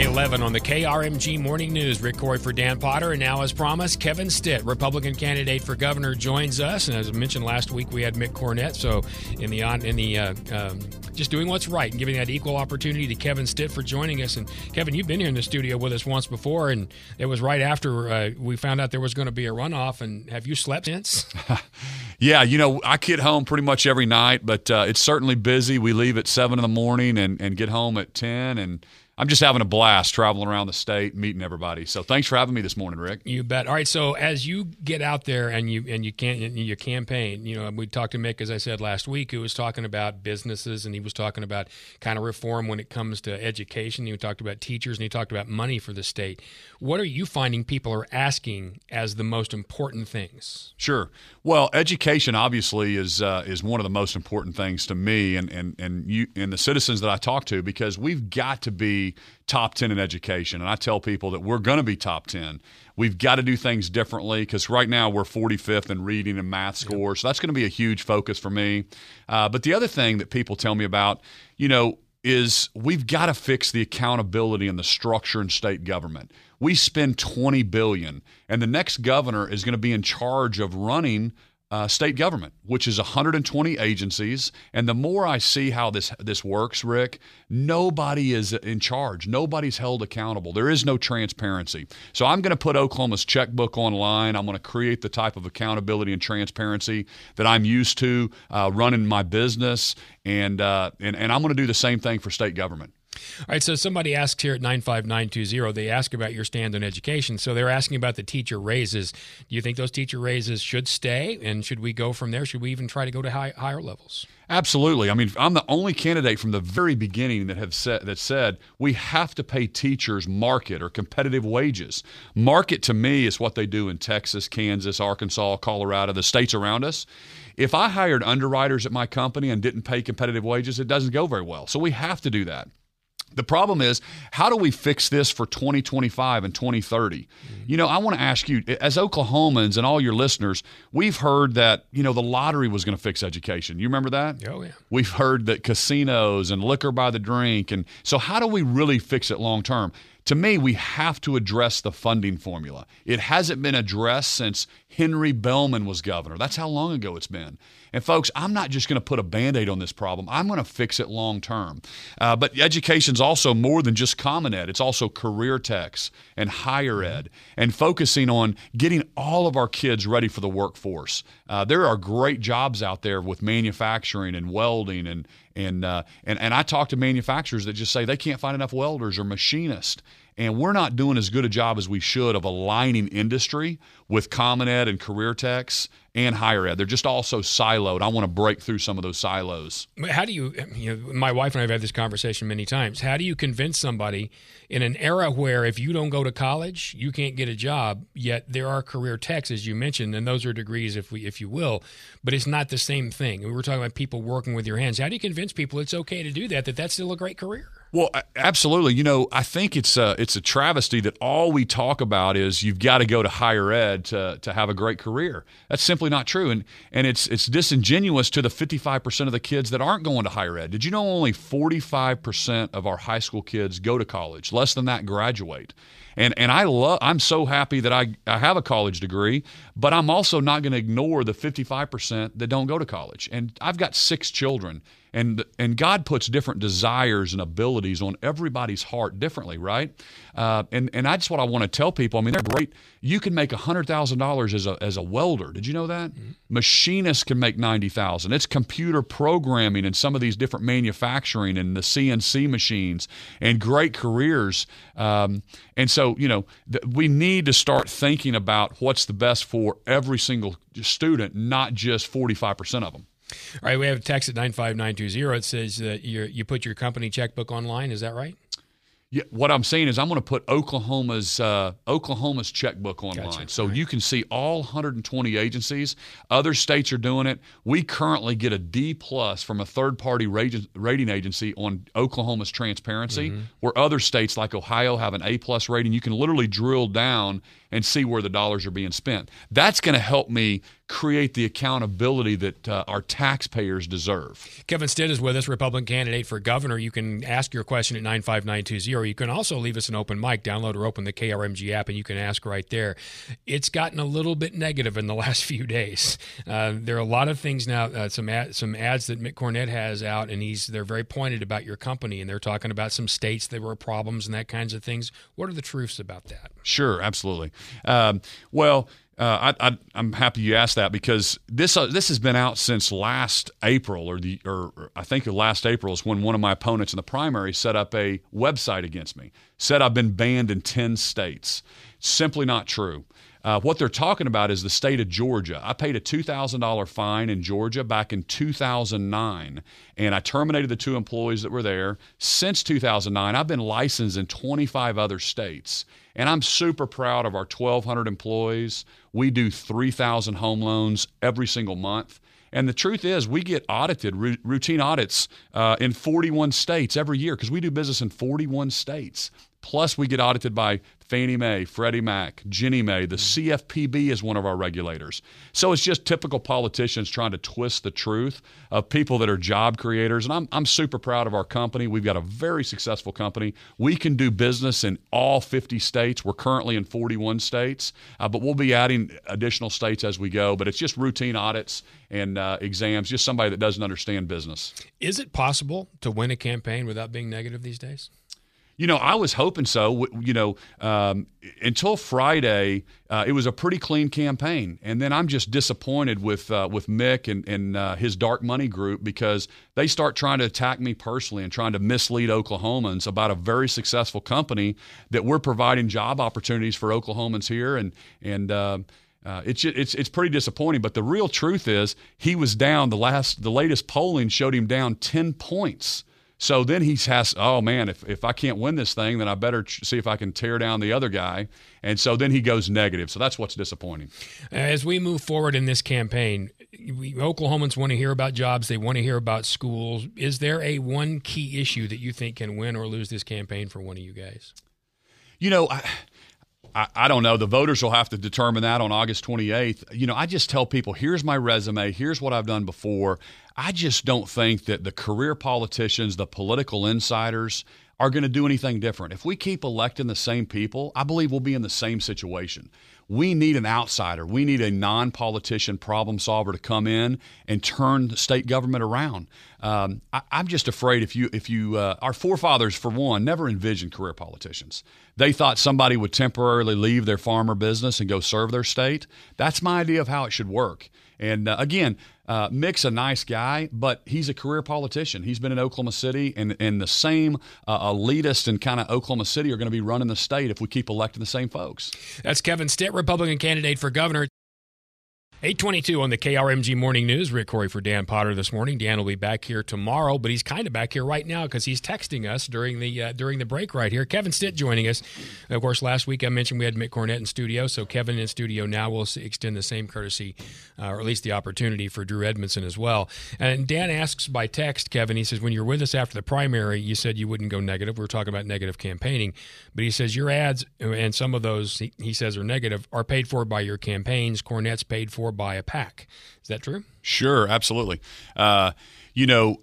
11 on the KRMG Morning News. Rick Couri for Dan Potter. And now, as promised, Kevin Stitt, Republican candidate for governor, joins us. And as I mentioned last week, we had Mick Cornett. So, in the on in the uh, um, just doing what's right and giving that equal opportunity to Kevin Stitt for joining us. And Kevin, you've been here in the studio with us once before, and it was right after uh, we found out there was going to be a runoff. And have you slept since? yeah, you know, I get home pretty much every night, but uh, it's certainly busy. We leave at seven in the morning and, and get home at ten and I'm just having a blast traveling around the state, meeting everybody. So thanks for having me this morning, Rick. You bet. All right. So as you get out there and you and you can your campaign, you know, we talked to Mick as I said last week, who was talking about businesses and he was talking about kind of reform when it comes to education. He talked about teachers and he talked about money for the state. What are you finding people are asking as the most important things? Sure. Well, education obviously is uh, is one of the most important things to me and and and you and the citizens that I talk to because we've got to be top 10 in education. And I tell people that we're going to be top 10. We've got to do things differently because right now we're 45th in reading and math scores. Yep. So that's going to be a huge focus for me. Uh, but the other thing that people tell me about, you know, is we've got to fix the accountability and the structure in state government. We spend 20 billion and the next governor is going to be in charge of running uh, state government, which is 120 agencies. And the more I see how this this works, Rick, nobody is in charge. Nobody's held accountable. There is no transparency. So I'm going to put Oklahoma's checkbook online. I'm going to create the type of accountability and transparency that I'm used to uh, running my business, and, uh, and and I'm going to do the same thing for state government. All right, so somebody asked here at 95920, they ask about your stand on education. So they're asking about the teacher raises. Do you think those teacher raises should stay? And should we go from there? Should we even try to go to high, higher levels? Absolutely. I mean, I'm the only candidate from the very beginning that have said that said we have to pay teachers market or competitive wages. Market to me is what they do in Texas, Kansas, Arkansas, Colorado, the states around us. If I hired underwriters at my company and didn't pay competitive wages, it doesn't go very well. So we have to do that. The problem is, how do we fix this for 2025 and 2030? Mm-hmm. You know, I want to ask you, as Oklahomans and all your listeners, we've heard that, you know, the lottery was going to fix education. You remember that? Oh, yeah. We've heard that casinos and liquor by the drink. And so, how do we really fix it long term? To me, we have to address the funding formula. It hasn't been addressed since Henry Bellmon was governor. That's how long ago it's been. And folks, I'm not just going to put a band aid on this problem, I'm going to fix it long term. Uh, but education is also more than just Common Ed, it's also career techs and higher ed and focusing on getting all of our kids ready for the workforce. Uh, there are great jobs out there with manufacturing and welding and and, uh, and and I talk to manufacturers that just say they can't find enough welders or machinists and we're not doing as good a job as we should of aligning industry with Common Ed and career techs and higher ed. They're just all so siloed. I want to break through some of those silos. How do you, you know, my wife and I have had this conversation many times. How do you convince somebody in an era where if you don't go to college, you can't get a job, yet there are career techs, as you mentioned, and those are degrees, if we, if you will, but it's not the same thing. We were talking about people working with your hands. How do you convince people it's okay to do that, that that's still a great career? Well, absolutely. You know, I think it's a, it's a travesty that all we talk about is you've got to go to higher ed to, to have a great career. That's simply not true. And, and it's, it's disingenuous to the 55% of the kids that aren't going to higher ed. Did you know only 45% of our high school kids go to college? Less than that graduate. And, and I love, I'm so happy that I, I have a college degree, but I'm also not going to ignore the 55% that don't go to college. And I've got six children and and God puts different desires and abilities on everybody's heart differently, right? Uh, and and that's what I want to tell people. I mean, they're great. You can make hundred thousand dollars as a as a welder. Did you know that? Mm-hmm. Machinists can make ninety thousand. It's computer programming and some of these different manufacturing and the CNC machines and great careers. Um, and so you know th- we need to start thinking about what's the best for every single student, not just forty five percent of them. All right, we have a text at 95920. It says that you you put your company checkbook online. Is that right? Yeah, what I'm saying is I'm going to put Oklahoma's uh, Oklahoma's checkbook online, gotcha. so right. you can see all 120 agencies. Other states are doing it. We currently get a D plus from a third party rating agency on Oklahoma's transparency, mm-hmm. where other states like Ohio have an A plus rating. You can literally drill down and see where the dollars are being spent. That's going to help me create the accountability that uh, our taxpayers deserve. Kevin Stitt is with us, Republican candidate for governor. You can ask your question at 95920. You can also leave us an open mic, download or open the KRMG app, and you can ask right there. It's gotten a little bit negative in the last few days. Uh, there are a lot of things now, uh, some ad, some ads that Mick Cornett has out, and he's they're very pointed about your company, and they're talking about some states that were problems and that kinds of things. What are the truths about that? Sure, absolutely. Um, well, uh, I, am happy you asked that because this uh, this has been out since last April, or the or, or I think last April is when one of my opponents in the primary set up a website against me. Said I've been banned in ten states. Simply not true. Uh, what they're talking about is the state of Georgia. I paid a $2,000 fine in Georgia back in 2009, and I terminated the two employees that were there. Since 2009, I've been licensed in 25 other states. And I'm super proud of our 1,200 employees. We do 3,000 home loans every single month. And the truth is, we get audited, r- routine audits uh, in 41 states every year because we do business in 41 states. Plus, we get audited by Fannie Mae, Freddie Mac, Ginnie Mae. The CFPB is one of our regulators. So it's just typical politicians trying to twist the truth of people that are job creators. And I'm, I'm super proud of our company. We've got a very successful company. We can do business in all 50 states. We're currently in 41 states, uh, but we'll be adding additional states as we go. But it's just routine audits and uh, exams, just somebody that doesn't understand business. Is it possible to win a campaign without being negative these days? You know, I was hoping so. You know, um, until Friday, uh, it was a pretty clean campaign, and then I'm just disappointed with uh, with Mick and, and uh, his dark money group because they start trying to attack me personally and trying to mislead Oklahomans about a very successful company that we're providing job opportunities for Oklahomans here, and and. Uh, uh, it's it's it's pretty disappointing, but the real truth is he was down. The last the latest polling showed him down ten points so then he has, oh man, if, if I can't win this thing, then I better see if I can tear down the other guy. And so then he goes negative. So that's what's disappointing. Uh, as we move forward in this campaign, we, Oklahomans want to hear about jobs. They want to hear about schools. Is there a one key issue that you think can win or lose this campaign for one of you guys? You know, I, I, I, don't know. The voters will have to determine that on August 28th. You know, I just tell people here's my resume, here's what I've done before. I just don't think that the career politicians, the political insiders, are going to do anything different. If we keep electing the same people, I believe we'll be in the same situation. We need an outsider. We need a non politician problem solver to come in and turn the state government around. Um, I, am just afraid if you, if you, uh, our forefathers, for one, never envisioned career politicians. They thought somebody would temporarily leave their farmer business and go serve their state. That's my idea of how it should work. And uh, again, uh, Mick's a nice guy, but he's a career politician. He's been in Oklahoma City, and, and the same uh, elitist and kind of Oklahoma City are going to be running the state if we keep electing the same folks. That's Kevin Stitt, Republican candidate for governor. 822 on the KRMG Morning News. Rick Couri for Dan Potter this morning. Dan will be back here tomorrow, but he's kind of back here right now because he's texting us during the uh, during the break right here. Kevin Stitt joining us. Of course, last week I mentioned we had Mick Cornett in studio, so Kevin in studio now will extend the same courtesy, uh, or at least the opportunity for Drew Edmondson as well. And Dan asks by text, Kevin, he says, when you're with us after the primary, you said you wouldn't go negative. We are talking about negative campaigning, but he says your ads, and some of those he, he says are negative, are paid for by your campaigns. Cornett's paid for by a PAC. Is that true? Sure, absolutely. Uh, you know,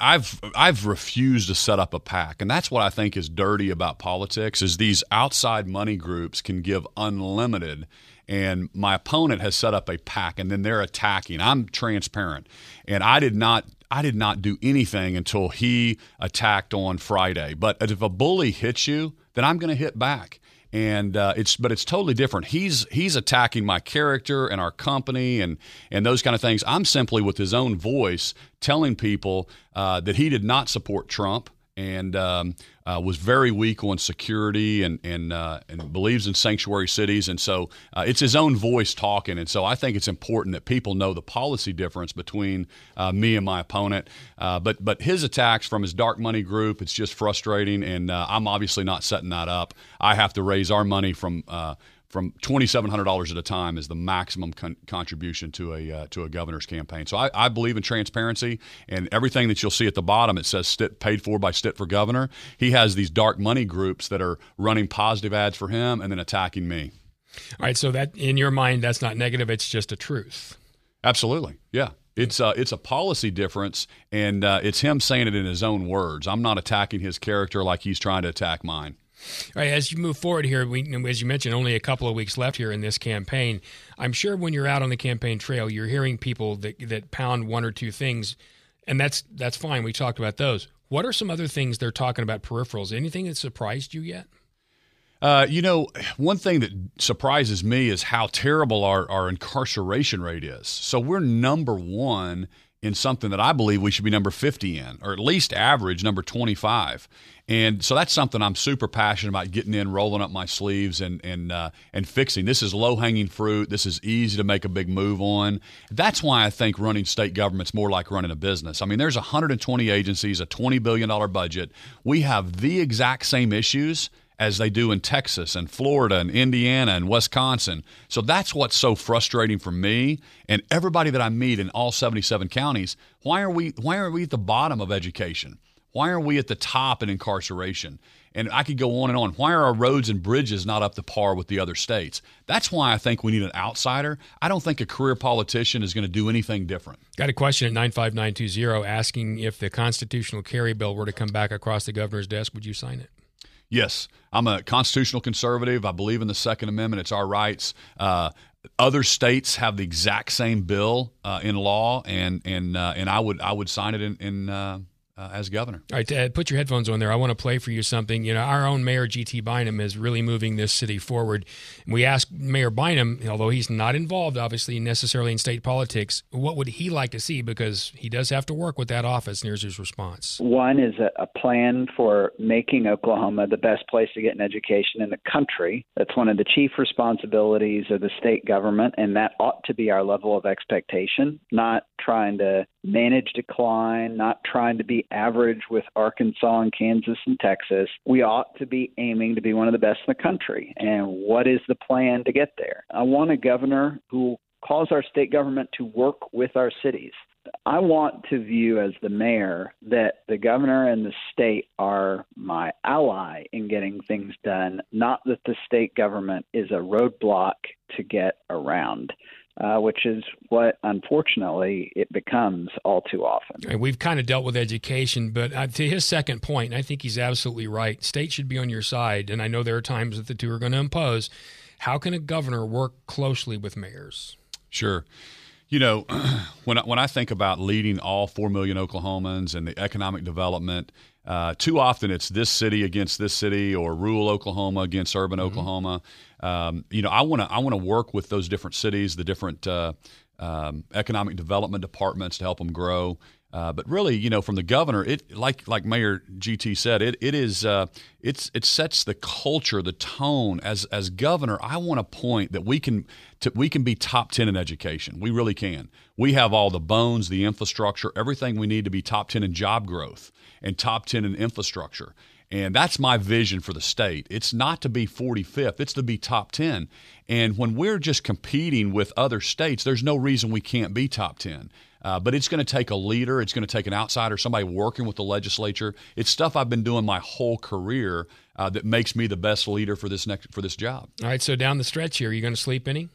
I've I've refused to set up a PAC, and that's what I think is dirty about politics. Is these outside money groups can give unlimited, and my opponent has set up a PAC and then they're attacking. I'm transparent, and I did not I did not do anything until he attacked on Friday. But if a bully hits you, then I'm going to hit back and uh, it's but it's totally different. He's he's attacking my character and our company and and those kind of things. I'm simply with his own voice telling people uh, that he did not support Trump and um, uh, was very weak on security and and uh, and believes in sanctuary cities. And so uh, it's his own voice talking. And so I think it's important that people know the policy difference between uh, me and my opponent. Uh, but but his attacks from his dark money group, it's just frustrating. And uh, I'm obviously not setting that up. I have to raise our money from from twenty seven hundred dollars at a time is the maximum con- contribution to a uh, to a governor's campaign. So I, I, believe in transparency and everything that you'll see at the bottom. It says Stitt, paid for by Stitt for governor. He has these dark money groups that are running positive ads for him and then attacking me. All right, so that in your mind, that's not negative; it's just a truth. Absolutely, yeah. It's uh, it's a policy difference, and uh, it's him saying it in his own words. I'm not attacking his character like he's trying to attack mine. All right, as you move forward here, we, as you mentioned, only a couple of weeks left here in this campaign. I'm sure when you're out on the campaign trail, you're hearing people that that pound one or two things, and that's that's fine. We talked about those. What are some other things they're talking about peripherals? Anything that surprised you yet? Uh, you know, one thing that surprises me is how terrible our, our incarceration rate is. So we're number one in something that I believe we should be number 50 in, or at least average number 25. And so that's something I'm super passionate about getting in, rolling up my sleeves, and and uh, and fixing. This is low hanging fruit. This is easy to make a big move on. That's why I think running state government's more like running a business. I mean, there's 120 agencies, a 20 billion dollar budget. We have the exact same issues as they do in Texas and Florida and Indiana and Wisconsin. So that's what's so frustrating for me and everybody that I meet in all 77 counties. Why are we why are we at the bottom of education? Why are we at the top in incarceration? And I could go on and on. Why are our roads and bridges not up to par with the other states? That's why I think we need an outsider. I don't think a career politician is going to do anything different. Got a question at 95920 asking if the constitutional carry bill were to come back across the governor's desk, would you sign it? Yes, I'm a constitutional conservative. I believe in the Second Amendment. It's our rights. Uh, other states have the exact same bill uh, in law, and and uh, and I would I would sign it in, in uh, as governor. All right, Ted, put your headphones on there. I want to play for you something. You know, our own Mayor G.T. Bynum is really moving this city forward. We asked Mayor Bynum, although he's not involved, obviously, necessarily in state politics, what would he like to see? Because he does have to work with that office. And here's his response. One is a, a plan for making Oklahoma the best place to get an education in the country. That's one of the chief responsibilities of the state government, and that ought to be our level of expectation, not trying to manage decline, not trying to be average with Arkansas and Kansas and Texas. We ought to be aiming to be one of the best in the country. And what is the plan to get there? I want a governor who calls our state government to work with our cities. I want to view as the mayor that the governor and the state are my ally in getting things done, not that the state government is a roadblock to get around uh, which is what unfortunately it becomes all too often. And we've kind of dealt with education, but uh, to his second point, I think he's absolutely right. State should be on your side, and I know there are times that the two are going to impose. How can a governor work closely with mayors? Sure. You know, when I, when I think about leading all four million Oklahomans and the economic development, uh, too often it's this city against this city or rural Oklahoma against urban mm-hmm. Oklahoma. Um, you know, I want to I want to work with those different cities, the different uh, um, economic development departments to help them grow. Uh, but really, you know, from the governor, it like like Mayor GT said, it it is uh, it's it sets the culture, the tone. As as governor, I want to point that we can to, we can be top ten in education. We really can. We have all the bones, the infrastructure, everything we need to be top ten in job growth and top ten in infrastructure. And that's my vision for the state. It's not to be 45th, it's to be top 10. And when we're just competing with other states, there's no reason we can't be top 10. Uh, but it's going to take a leader. It's going to take an outsider, somebody working with the legislature. It's stuff I've been doing my whole career uh, that makes me the best leader for this next for this job. All right. So down the stretch here, are you going to sleep any?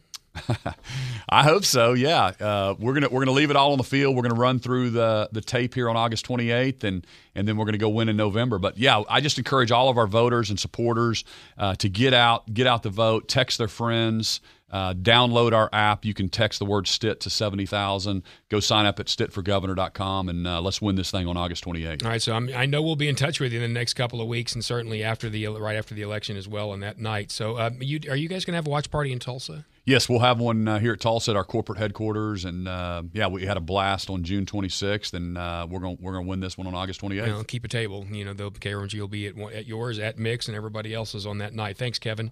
I hope so. Yeah, uh, we're gonna we're gonna leave it all on the field. We're gonna run through the the tape here on August 28th, and and then we're gonna go win in November. But yeah, I just encourage all of our voters and supporters uh, to get out, get out the vote, text their friends. Uh, download our app. You can text the word STITT to 70,000. Go sign up at stittforgovernor.com and uh, let's win this thing on August 28th. All right. So I'm, i know we'll be in touch with you in the next couple of weeks and certainly after the right after the election as well on that night. So uh, you, are you guys going to have a watch party in Tulsa? Yes, we'll have one uh, here at Tulsa at our corporate headquarters, and uh, yeah, we had a blast on June 26th, and uh, we're going we're going to win this one on August 28th. You keep a table. You know, the KRMG will be at, at yours, at Mick's, and everybody else's on that night. Thanks, Kevin.